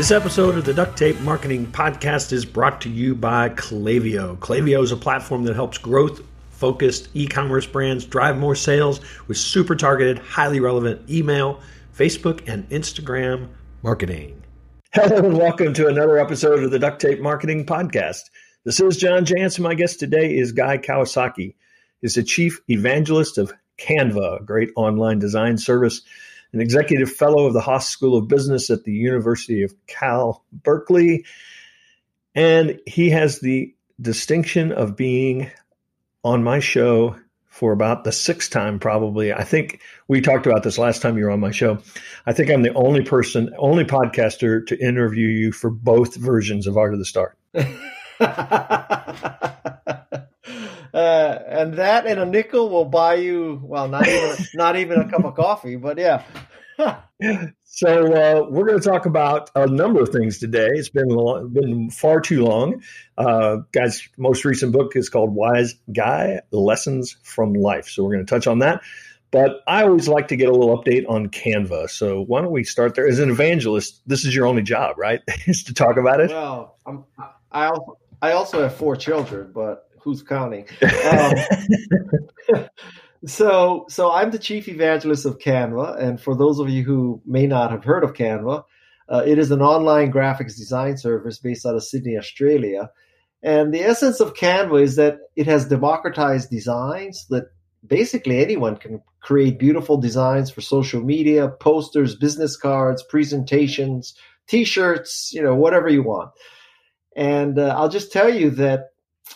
This episode of the Duct Tape Marketing Podcast is brought to you by Klaviyo. Klaviyo is a platform that helps growth focused e commerce brands drive more sales with super targeted, highly relevant email, Facebook, and Instagram marketing. Hello, and welcome to another episode of the Duct Tape Marketing Podcast. This is John Jantsch. My guest today is Guy Kawasaki. He's the chief evangelist of Canva, a great online design service an executive fellow of the Haas School of Business at the University of Cal Berkeley. And he has the distinction of being on my show for about the sixth time, probably. I think we talked about this last time you were on my show. I think I'm the only person, only podcaster to interview you for both versions of Art of the Start. Uh, and that and a nickel will buy you well not even not even a cup of coffee but yeah so uh, we're going to talk about a number of things today it's been long, been far too long uh, guy's most recent book is called wise guy lessons from life so we're going to touch on that but I always like to get a little update on Canva. So why don't we start there? As an evangelist, this is your only job, right? is to talk about it. Well, I'm, I also I also have four children, but who's counting? Um, so, so I'm the chief evangelist of Canva, and for those of you who may not have heard of Canva, uh, it is an online graphics design service based out of Sydney, Australia. And the essence of Canva is that it has democratized designs that basically anyone can create beautiful designs for social media, posters, business cards, presentations, t-shirts, you know, whatever you want. And uh, I'll just tell you that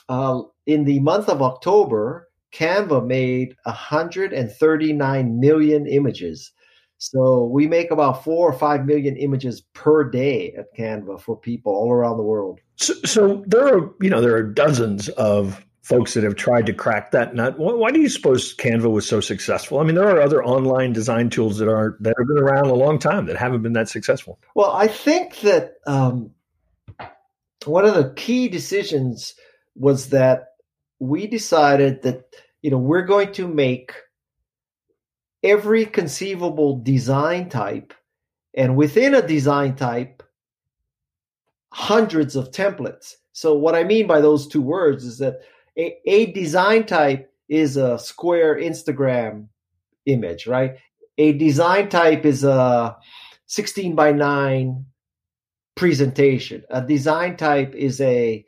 uh, in the month of October, Canva made 139 million images. So we make about four or five million images per day at Canva for people all around the world. So, so there are, you know, there are dozens of folks that have tried to crack that nut. Why do you suppose Canva was so successful? I mean, there are other online design tools that are that have been around a long time that haven't been that successful. Well, I think that um, one of the key decisions was that we decided that you know we're going to make every conceivable design type and within a design type hundreds of templates. So what i mean by those two words is that a, a design type is a square instagram image right? A design type is a 16 by 9 presentation. A design type is a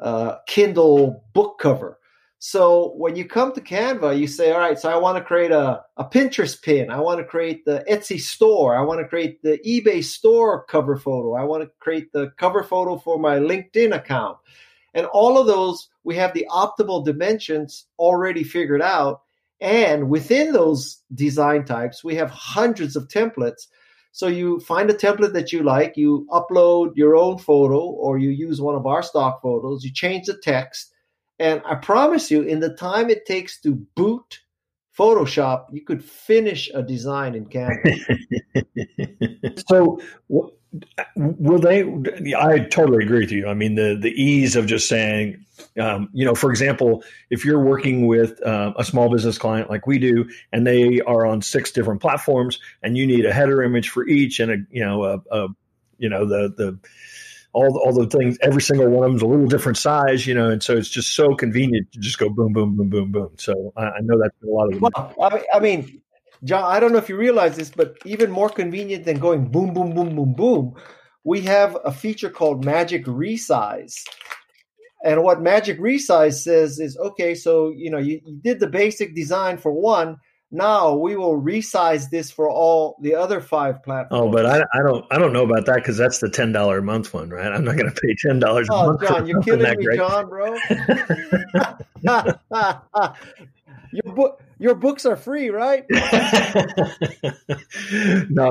uh, Kindle book cover. So when you come to Canva, you say, all right, so I want to create a, a Pinterest pin. I want to create the Etsy store. I want to create the eBay store cover photo. I want to create the cover photo for my LinkedIn account. And all of those, we have the optimal dimensions already figured out. And within those design types, we have hundreds of templates so you find a template that you like, you upload your own photo or you use one of our stock photos, you change the text, and I promise you, in the time it takes to boot Photoshop, you could finish a design in Canva. so, will they? I totally agree with you. I mean, the the ease of just saying, um, you know, for example, if you're working with uh, a small business client like we do, and they are on six different platforms, and you need a header image for each, and a you know a, a you know the the all all the things, every single one of them's a little different size, you know, and so it's just so convenient to just go boom, boom, boom, boom, boom. So I, I know that's a lot of. Well, I mean, John, I don't know if you realize this, but even more convenient than going boom, boom, boom, boom, boom, we have a feature called Magic Resize. And what Magic Resize says is, okay, so you know, you, you did the basic design for one, now we will resize this for all the other five platforms. Oh, but I, I don't I don't know about that because that's the ten dollar a month one, right? I'm not going to pay ten dollars a oh, month. John, you're killing me, great. John, bro. your book your books are free, right? no,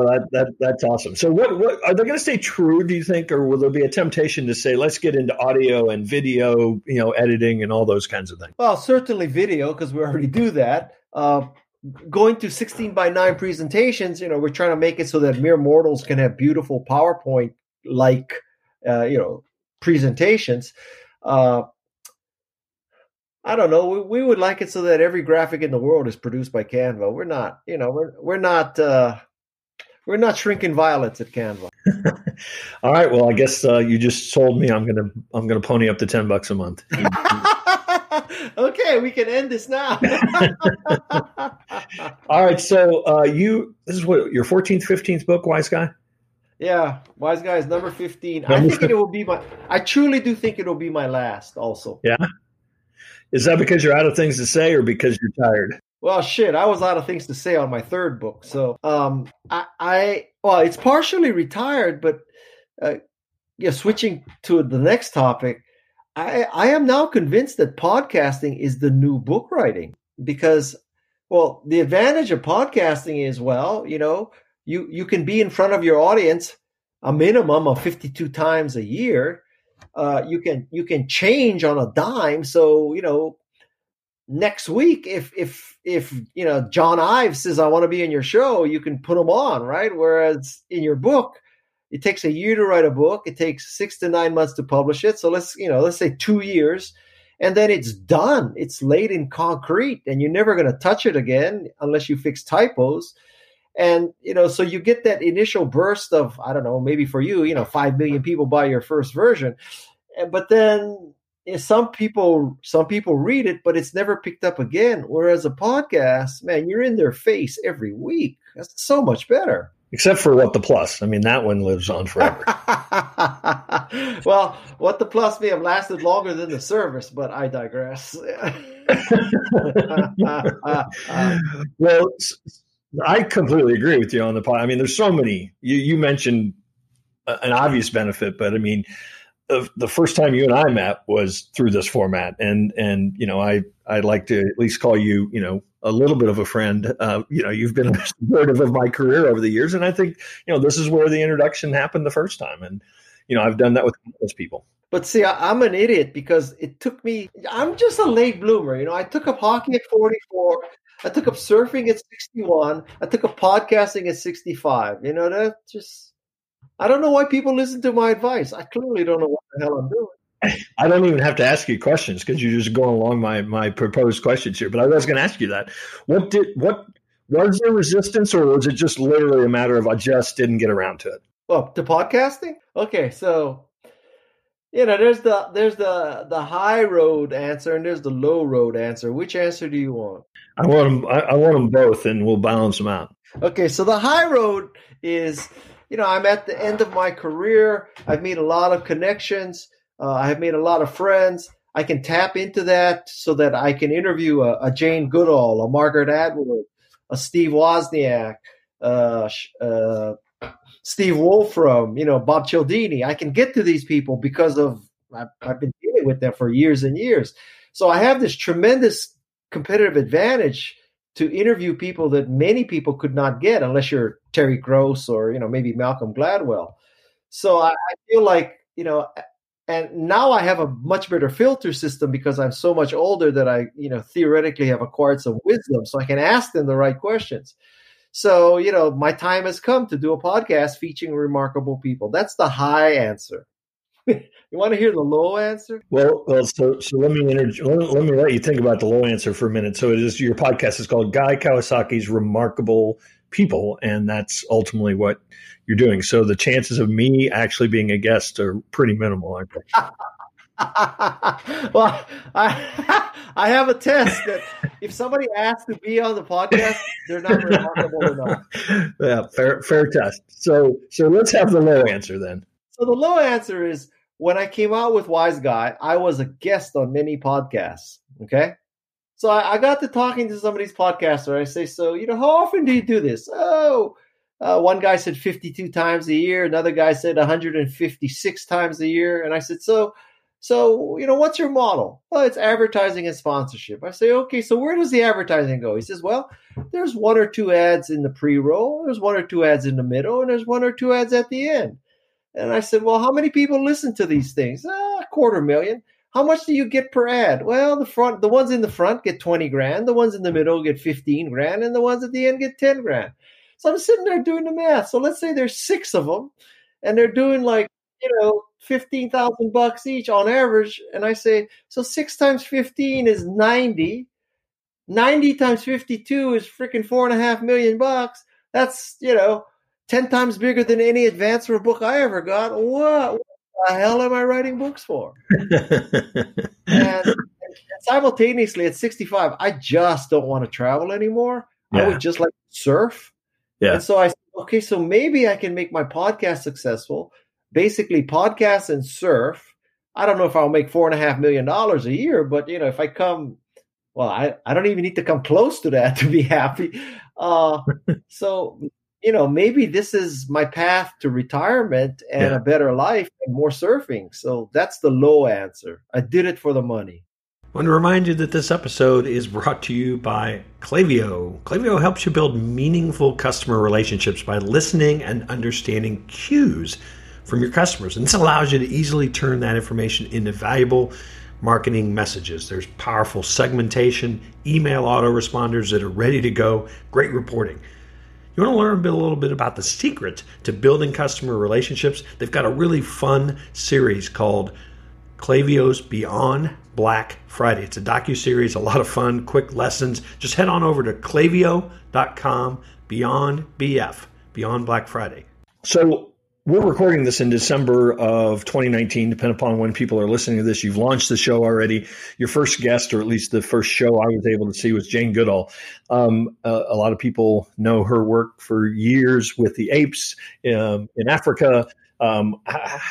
that, that that's awesome. So, what, what are they going to stay true? Do you think, or will there be a temptation to say, let's get into audio and video, you know, editing and all those kinds of things? Well, certainly video because we already do that. Uh, going to 16 by 9 presentations, you know, we're trying to make it so that mere mortals can have beautiful PowerPoint like, uh, you know, presentations. Uh, I don't know. We, we, would like it so that every graphic in the world is produced by Canva. We're not, you know, we're we're not uh, We're not shrinking violets at Canva. All right. Well, I guess uh, you just sold me. I'm gonna I'm gonna pony up to ten bucks a month. okay, we can end this now. All right. So uh, you this is what your 14th, 15th book, Wise Guy. Yeah, Wise Guys number 15. I think it will be my I truly do think it will be my last also. Yeah. Is that because you're out of things to say or because you're tired? Well, shit, I was out of things to say on my third book. So, um I I well, it's partially retired, but uh yeah, switching to the next topic, I I am now convinced that podcasting is the new book writing because well, the advantage of podcasting is well, you know, you you can be in front of your audience a minimum of 52 times a year. Uh, you can you can change on a dime. So you know next week if if if you know john ives says i want to be in your show you can put him on right? Whereas in your book it takes a year to write a book. It takes six to nine months to publish it. So let's you know let's say two years and then it's done. It's laid in concrete and you're never going to touch it again unless you fix typos. And you know so you get that initial burst of i don't know maybe for you you know 5 million people buy your first version. But then some people some people read it but it's never picked up again. Whereas a podcast man you're in their face every week. That's so much better except for what the plus i mean that one lives on forever well what the plus may have lasted longer than the service but i digress well I completely agree with you on the point. I mean, there's so many. You, you mentioned an obvious benefit, but I mean, the first time you and I met was through this format, and and you know, I I'd like to at least call you, you know, a little bit of a friend. Uh, you know, you've been a supportive of my career over the years, and I think you know this is where the introduction happened the first time, and you know, I've done that with countless people. But see, I, am an idiot because it took me. I'm just a late bloomer. You know, I took up hockey at 44. I took up surfing at 61. I took up podcasting at 65. You know, that just, I don't know why people listen to my advice. I clearly don't know what the hell I'm doing. I don't even have to ask you questions because you're just going along my, my proposed questions here. But I was going to ask you that. What did, what, was there resistance or was it just literally a matter of I just didn't get around to it? Well, to podcasting? Okay. So you know there's the there's the the high road answer and there's the low road answer which answer do you want i want them I, I, want them both and we'll balance them out okay so the high road is you know i'm at the end of my career i've made a lot of connections uh, i have made a lot of friends i can tap into that so that i can interview a, a jane goodall a margaret atwood a steve wozniak uh, uh, Steve Wolfram, you know, Bob Cialdini. I can get to these people because of I've, I've been dealing with them for years and years. So I have this tremendous competitive advantage to interview people that many people could not get unless you're Terry Gross or you know maybe Malcolm Gladwell. So I, I feel like you know, and now I have a much better filter system because I'm so much older that I you know theoretically have acquired some wisdom, so I can ask them the right questions. So, you know, my time has come to do a podcast featuring remarkable people. That's the high answer. you want to hear the low answer? Well, well, so so let me inter- let, let me let you think about the low answer for a minute. So it is your podcast is called Guy Kawasaki's Remarkable People, and that's ultimately what you're doing. So the chances of me actually being a guest are pretty minimal, aren't they? well, I I have a test that if somebody asks to be on the podcast, they're not remarkable enough. Yeah, fair fair test. So so let's have the low answer then. So the low answer is when I came out with Wise Guy, I was a guest on many podcasts. Okay. So I, I got to talking to some of these podcasters. I say, so you know, how often do you do this? Oh, uh, one guy said 52 times a year. Another guy said 156 times a year. And I said, so so, you know, what's your model? Well, it's advertising and sponsorship. I say, okay, so where does the advertising go? He says, well, there's one or two ads in the pre roll, there's one or two ads in the middle, and there's one or two ads at the end. And I said, well, how many people listen to these things? Ah, a quarter million. How much do you get per ad? Well, the front, the ones in the front get 20 grand, the ones in the middle get 15 grand, and the ones at the end get 10 grand. So I'm sitting there doing the math. So let's say there's six of them, and they're doing like, you know, fifteen thousand bucks each on average. And I say, so six times fifteen is ninety. Ninety times fifty-two is freaking four and a half million bucks. That's you know ten times bigger than any advance for a book I ever got. What, what the hell am I writing books for? and, and simultaneously, at 65, I just don't want to travel anymore. Yeah. I would just like to surf. Yeah. And so I said, okay, so maybe I can make my podcast successful. Basically, podcast and surf. I don't know if I'll make four and a half million dollars a year, but you know, if I come, well, I, I don't even need to come close to that to be happy. Uh, so you know, maybe this is my path to retirement and yeah. a better life and more surfing. So that's the low answer. I did it for the money. I want to remind you that this episode is brought to you by Klaviyo. Klaviyo helps you build meaningful customer relationships by listening and understanding cues from your customers. And this allows you to easily turn that information into valuable marketing messages. There's powerful segmentation, email autoresponders that are ready to go, great reporting. You want to learn a little bit about the secret to building customer relationships? They've got a really fun series called Klaviyo's Beyond Black Friday. It's a docu series, a lot of fun, quick lessons. Just head on over to klaviyo.com beyond BF, Beyond Black Friday. So we're recording this in December of 2019, depending upon when people are listening to this. You've launched the show already. Your first guest, or at least the first show I was able to see, was Jane Goodall. Um, uh, a lot of people know her work for years with the apes um, in Africa. Um,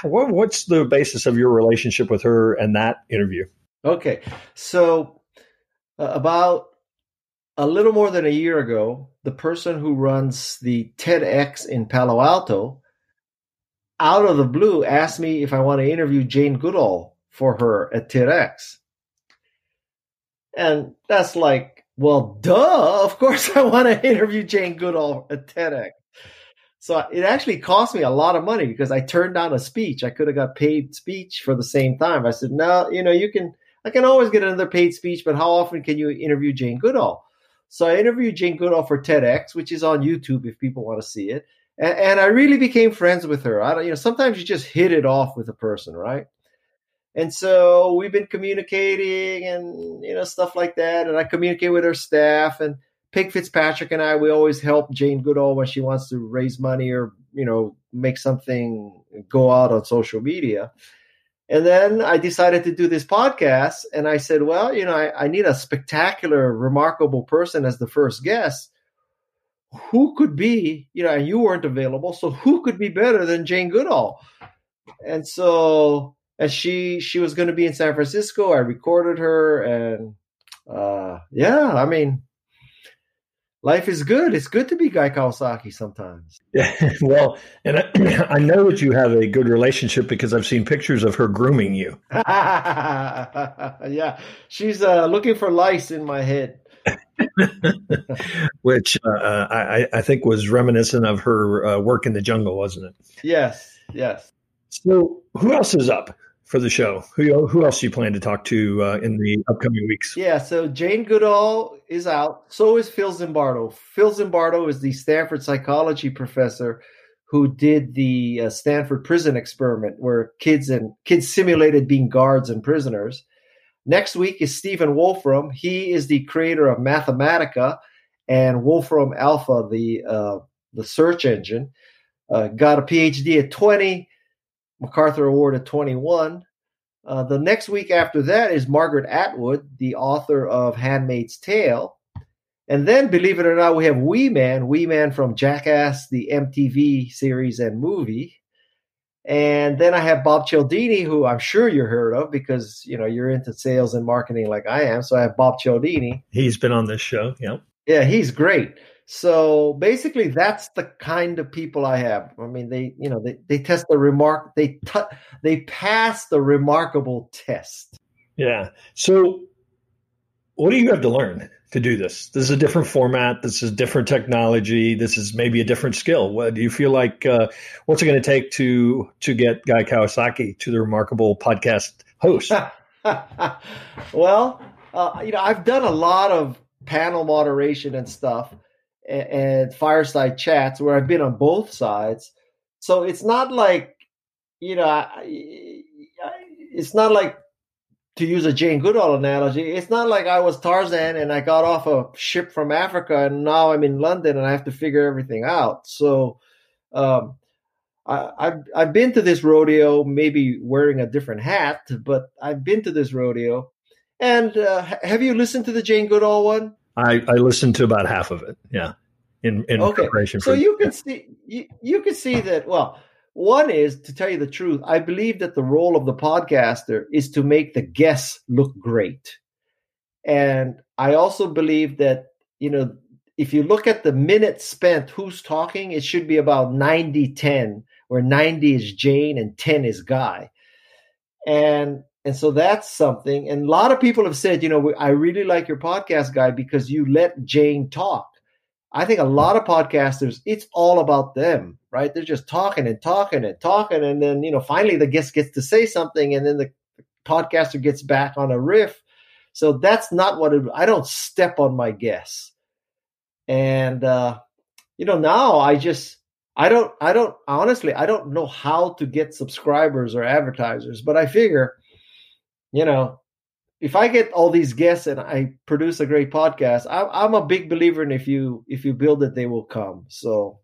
what, what's the basis of your relationship with her and that interview? Okay, so uh, about a little more than a year ago, the person who runs the TEDx in Palo Alto out of the blue asked me if I want to interview Jane Goodall for her at TEDx. And that's like, well, duh, of course I want to interview Jane Goodall at TEDx. So it actually cost me a lot of money because I turned down a speech. I could have got paid speech for the same time. I said, no, you know, you can, I can always get another paid speech, but how often can you interview Jane Goodall? So I interviewed Jane Goodall for TEDx, which is on YouTube if people want to see it and, and I really became friends with her. I don't, you know, sometimes you just hit it off with a person, right? And so we've been communicating and you know stuff like that. And I communicate with her staff and Peg Fitzpatrick and I. We always help Jane Goodall when she wants to raise money or you know make something go out on social media. And then I decided to do this podcast, and I said, well, you know, I, I need a spectacular, remarkable person as the first guest who could be, you know, and you weren't available, so who could be better than Jane Goodall? And so, and she she was going to be in San Francisco. I recorded her, and uh, yeah, I mean, life is good. It's good to be Guy Kawasaki sometimes. Yeah, well, and I, I know that you have a good relationship because I've seen pictures of her grooming you. yeah, she's uh, looking for lice in my head. which uh, I, I, think was reminiscent of her uh, work in the jungle, wasn't it? Yes, yes. So, who else is up for the show? Who who else do you plan to talk to uh, in the upcoming weeks? Yeah, so Jane Goodall is out. So is Phil Zimbardo. Phil Zimbardo is the Stanford psychology professor who did the uh, Stanford prison experiment, where kids and kids simulated being guards and prisoners Next week is Stephen Wolfram. He is the creator of Mathematica and Wolfram Alpha, the uh, the search engine. Uh, got a PhD at 20, MacArthur Award at 21. Uh, the next week after that is Margaret Atwood, the author of Handmaid's Tale. And then, believe it or not, we have Wee Man, Wee Man from Jackass, the MTV series and movie. And then I have Bob Cialdini, who I'm sure you heard of because you know you're into sales and marketing like I am. So I have Bob Cialdini. He's been on this show. Yep. Yeah, he's great. So basically, that's the kind of people I have. I mean, they you know they, they test the remark they t- they pass the remarkable test. Yeah. So what do you have to learn? to do this. This is a different format. This is different technology. This is maybe a different skill. What do you feel like? Uh, what's it going to take to to get Guy Kawasaki to the remarkable podcast host? well, uh, you know, I've done a lot of panel moderation and stuff, and, and fireside chats where I've been on both sides. So it's not like, you know, I, I, it's not like to use a Jane Goodall analogy, it's not like I was Tarzan and I got off a ship from Africa and now I'm in London and I have to figure everything out. So Um, I, I've I've been to this rodeo, maybe wearing a different hat, but I've been to this rodeo. And uh, have you listened to the Jane Goodall one? I, I listened to about half of it. Yeah, in in okay. preparation. So you can see you, you can see that. Well, one is to tell you the truth. I believe that the role of the podcaster is to make the guests look great, and I also believe that you know if you look at the minutes spent, who's talking, it should be about 90 10 where 90 is Jane and 10 is Guy. And and so that's something. And a lot of people have said, you know, I really like your podcast guy because you let Jane talk. I think a lot of podcasters, it's all about them, right? They're just talking and talking and talking. And then, you know, finally the guest gets to say something and then the podcaster gets back on a riff. So that's not what it, I don't step on my guests. And, uh, you know, now I just, I don't, I don't, honestly, I don't know how to get subscribers or advertisers, but I figure, you know, if I get all these guests and I produce a great podcast, I, am a big believer in if you if you build it, they will come. So,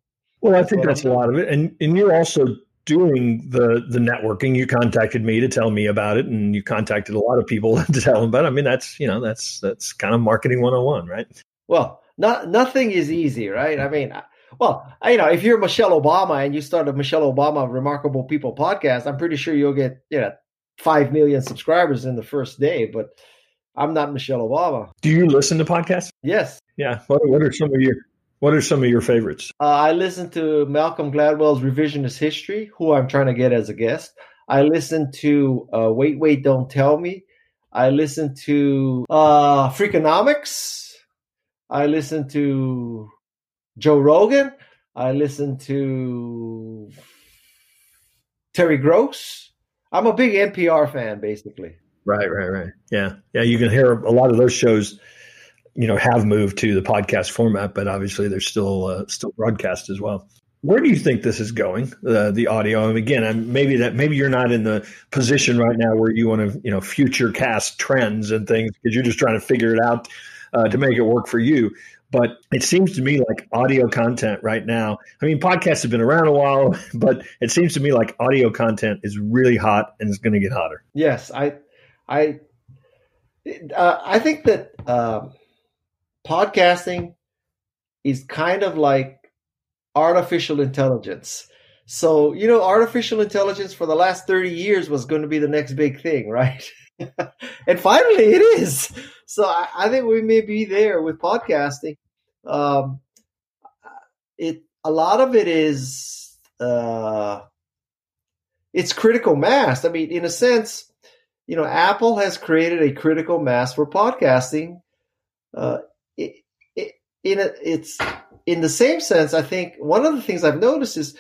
well, I think that's a lot of it, and and you're also doing the the networking. You contacted me to tell me about it, and you contacted a lot of people to tell them about. It. I mean, that's you know that's that's kind of marketing 101, right? Well, not nothing is easy, right? I mean, well, you know, if you're Michelle Obama and you start a Michelle Obama Remarkable People podcast, I'm pretty sure you'll get you know five million subscribers in the first day. But I'm not Michelle Obama. Do you listen to podcasts? Yes. Yeah. What What are some of your What are some of your favorites? Uh, I listen to Malcolm Gladwell's Revisionist History, who I'm trying to get as a guest. I listen to uh, Wait, Wait, Don't Tell Me. I listen to uh, Freakonomics. I listen to Joe Rogan. I listen to Terry Gross. I'm a big NPR fan, basically. Right, right, right. Yeah, yeah. You can hear a lot of those shows. You know, have moved to the podcast format, but obviously they're still uh, still broadcast as well. Where do you think this is going? Uh, the audio. And again, I'm, maybe that maybe you're not in the position right now where you want to you know future cast trends and things because you're just trying to figure it out uh, to make it work for you. But it seems to me like audio content right now. I mean, podcasts have been around a while, but it seems to me like audio content is really hot and is going to get hotter. Yes, I, I, uh, I think that uh, podcasting is kind of like artificial intelligence. So, you know, artificial intelligence for the last 30 years was going to be the next big thing, right? and finally it is. So I, I, think we may be there with podcasting um, it a lot of it is uh, it's critical mass. I mean, in a sense, you know, Apple has created a critical mass for podcasting. Uh, in a, it's in the same sense. I think one of the things I've noticed is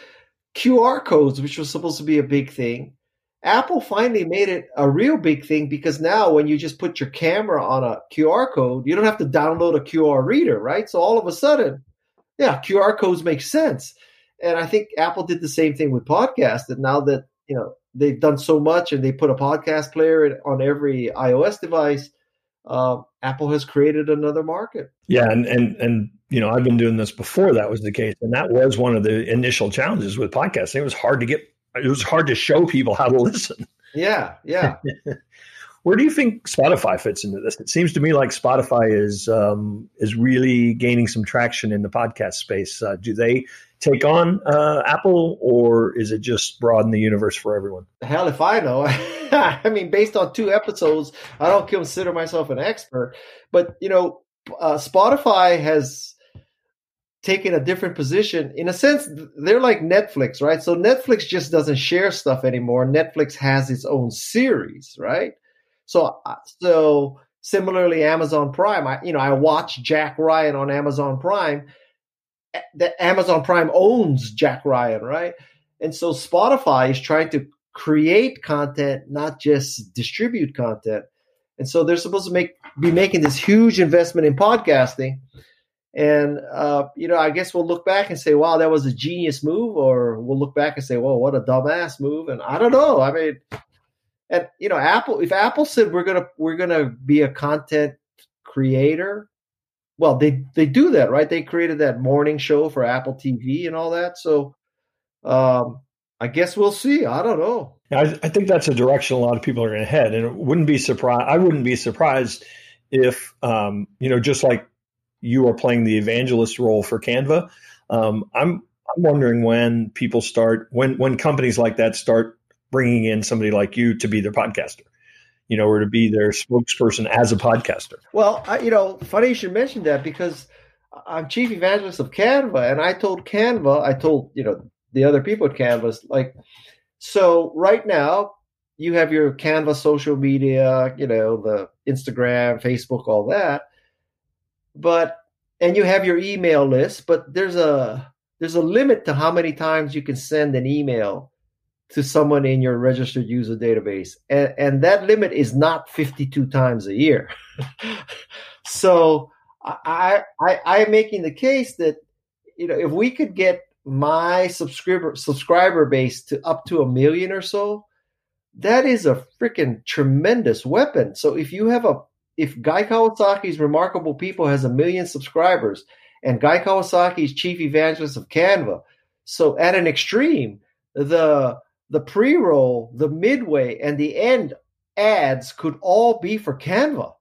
QR codes, which was supposed to be a big thing. Apple finally made it a real big thing because now when you just put your camera on a QR code, you don't have to download a QR reader, right? So all of a sudden, yeah, QR codes make sense. And I think Apple did the same thing with podcasts. That now that you know they've done so much and they put a podcast player on every iOS device, uh, Apple has created another market. Yeah, and and and you know I've been doing this before that was the case, and that was one of the initial challenges with podcasting. It was hard to get it was hard to show people how to listen. Yeah, yeah. Where do you think Spotify fits into this? It seems to me like Spotify is um, is really gaining some traction in the podcast space. Uh, do they take on uh, Apple, or is it just broaden the universe for everyone? Hell, if I know. I mean, based on two episodes, I don't consider myself an expert, but you know, uh, Spotify has taking a different position. In a sense, they're like Netflix, right? So Netflix just doesn't share stuff anymore. Netflix has its own series, right? So, uh, so similarly, Amazon Prime, I, you know, I watch Jack Ryan on Amazon Prime. That Amazon Prime owns Jack Ryan, right? And so Spotify is trying to create content, not just distribute content. And so they're supposed to make be making this huge investment in podcasting and uh, you know, I guess we'll look back and say, "Wow, that was a genius move," or we'll look back and say, "Well, what a dumbass move." And I don't know. I mean, and you know, Apple. If Apple said we're gonna we're gonna be a content creator, well, they they do that, right? They created that morning show for Apple TV and all that. So, um, I guess we'll see. I don't know. I, I think that's a direction a lot of people are going to head, and it wouldn't be surprised. I wouldn't be surprised if um, you know, just like you are playing the evangelist role for Canva. Um, I'm I'm wondering when people start when when companies like that start bringing in somebody like you to be their podcaster, you know, or to be their spokesperson as a podcaster. Well, I, you know, funny you should mention that because I'm chief evangelist of Canva, and I told Canva, I told you know the other people at Canva, like, so right now you have your Canva social media, you know, the Instagram, Facebook, all that, but and you have your email list, but there's a there's a limit to how many times you can send an email to someone in your registered user database, and, and that limit is not 52 times a year. so I, I I am making the case that you know if we could get my subscriber subscriber base to up to a million or so, that is a freaking tremendous weapon. So if you have a if Guy Kawasaki's Remarkable People has a million subscribers and Guy Kawasaki's chief evangelist of Canva, so at an extreme, the the pre-roll, the midway, and the end ads could all be for Canva.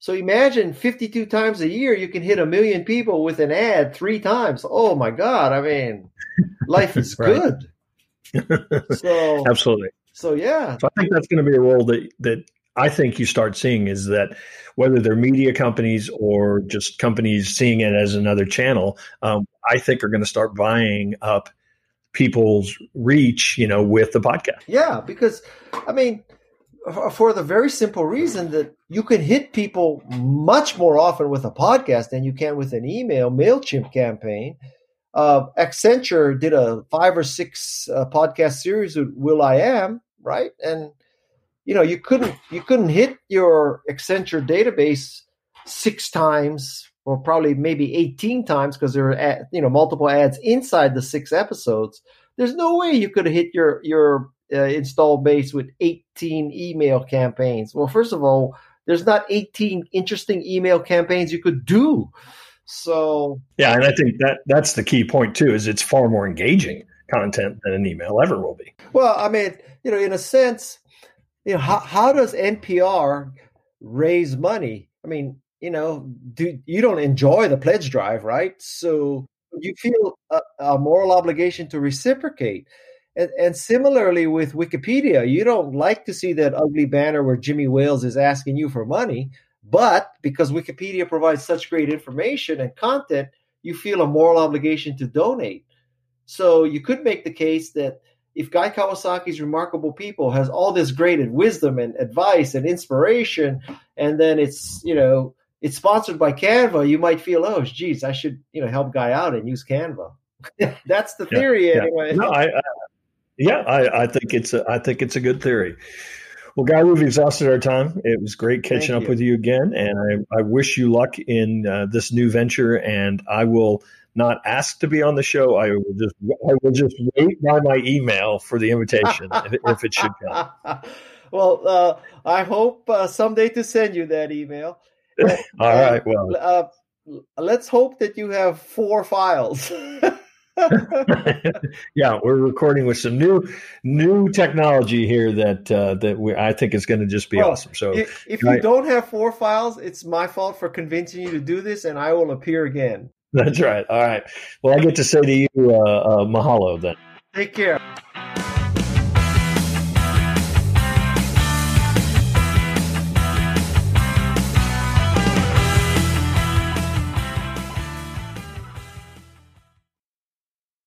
So imagine 52 times a year you can hit a million people with an ad three times. Oh my God. I mean, life is good. so absolutely. So yeah. So I think that's going to be a role that that I think you start seeing is that whether they're media companies or just companies seeing it as another channel, um, I think are going to start buying up people's reach, you know, with the podcast. Yeah, because I mean, for the very simple reason that you can hit people much more often with a podcast than you can with an email Mailchimp campaign. Uh, Accenture did a five or six uh, podcast series with will.i.am, right? And you know you couldn't you couldn't hit your Accenture database six times or probably maybe 18 times because there are you know multiple ads inside the six episodes there's no way you could hit your your uh, install base with 18 email campaigns. Well first of all there's not 18 interesting email campaigns you could do. So yeah and i think that that's the key point too is it's far more engaging content than an email ever will be. Well i mean you know in a sense you know how, how does npr raise money? I mean you know do you don't enjoy the pledge drive right? So you feel a, a moral obligation to reciprocate. And, and, similarly with wikipedia you don't like to see that ugly banner where jimmy wales is asking you for money but because wikipedia provides such great information and content you feel a moral obligation to donate. So you could make the case that if Guy Kawasaki's remarkable people has all this great wisdom and advice and inspiration, and then it's you know it's sponsored by Canva, you might feel, oh, geez, I should you know help Guy out and use Canva. That's the theory, yeah, anyway. No, I, I yeah, I, I, think it's a, I think it's a good theory. Well, Guy, we've exhausted our time. It was great catching Thank up you. with you again, and I, I wish you luck in uh, this new venture. And I will not ask to be on the show. I will just I will just wait by my email for the invitation if, if, it should come. well, uh, I hope uh, someday to send you that email. All right. Well, uh, let's hope that you have four files. yeah, we're recording with some new new technology here that uh, that we, I think is going to just be well, awesome. So if, if you I, don't have four files, it's my fault for convincing you to do this, and I will appear again. That's right. All right. Well, I get to say to you, uh, uh, mahalo then. Take care.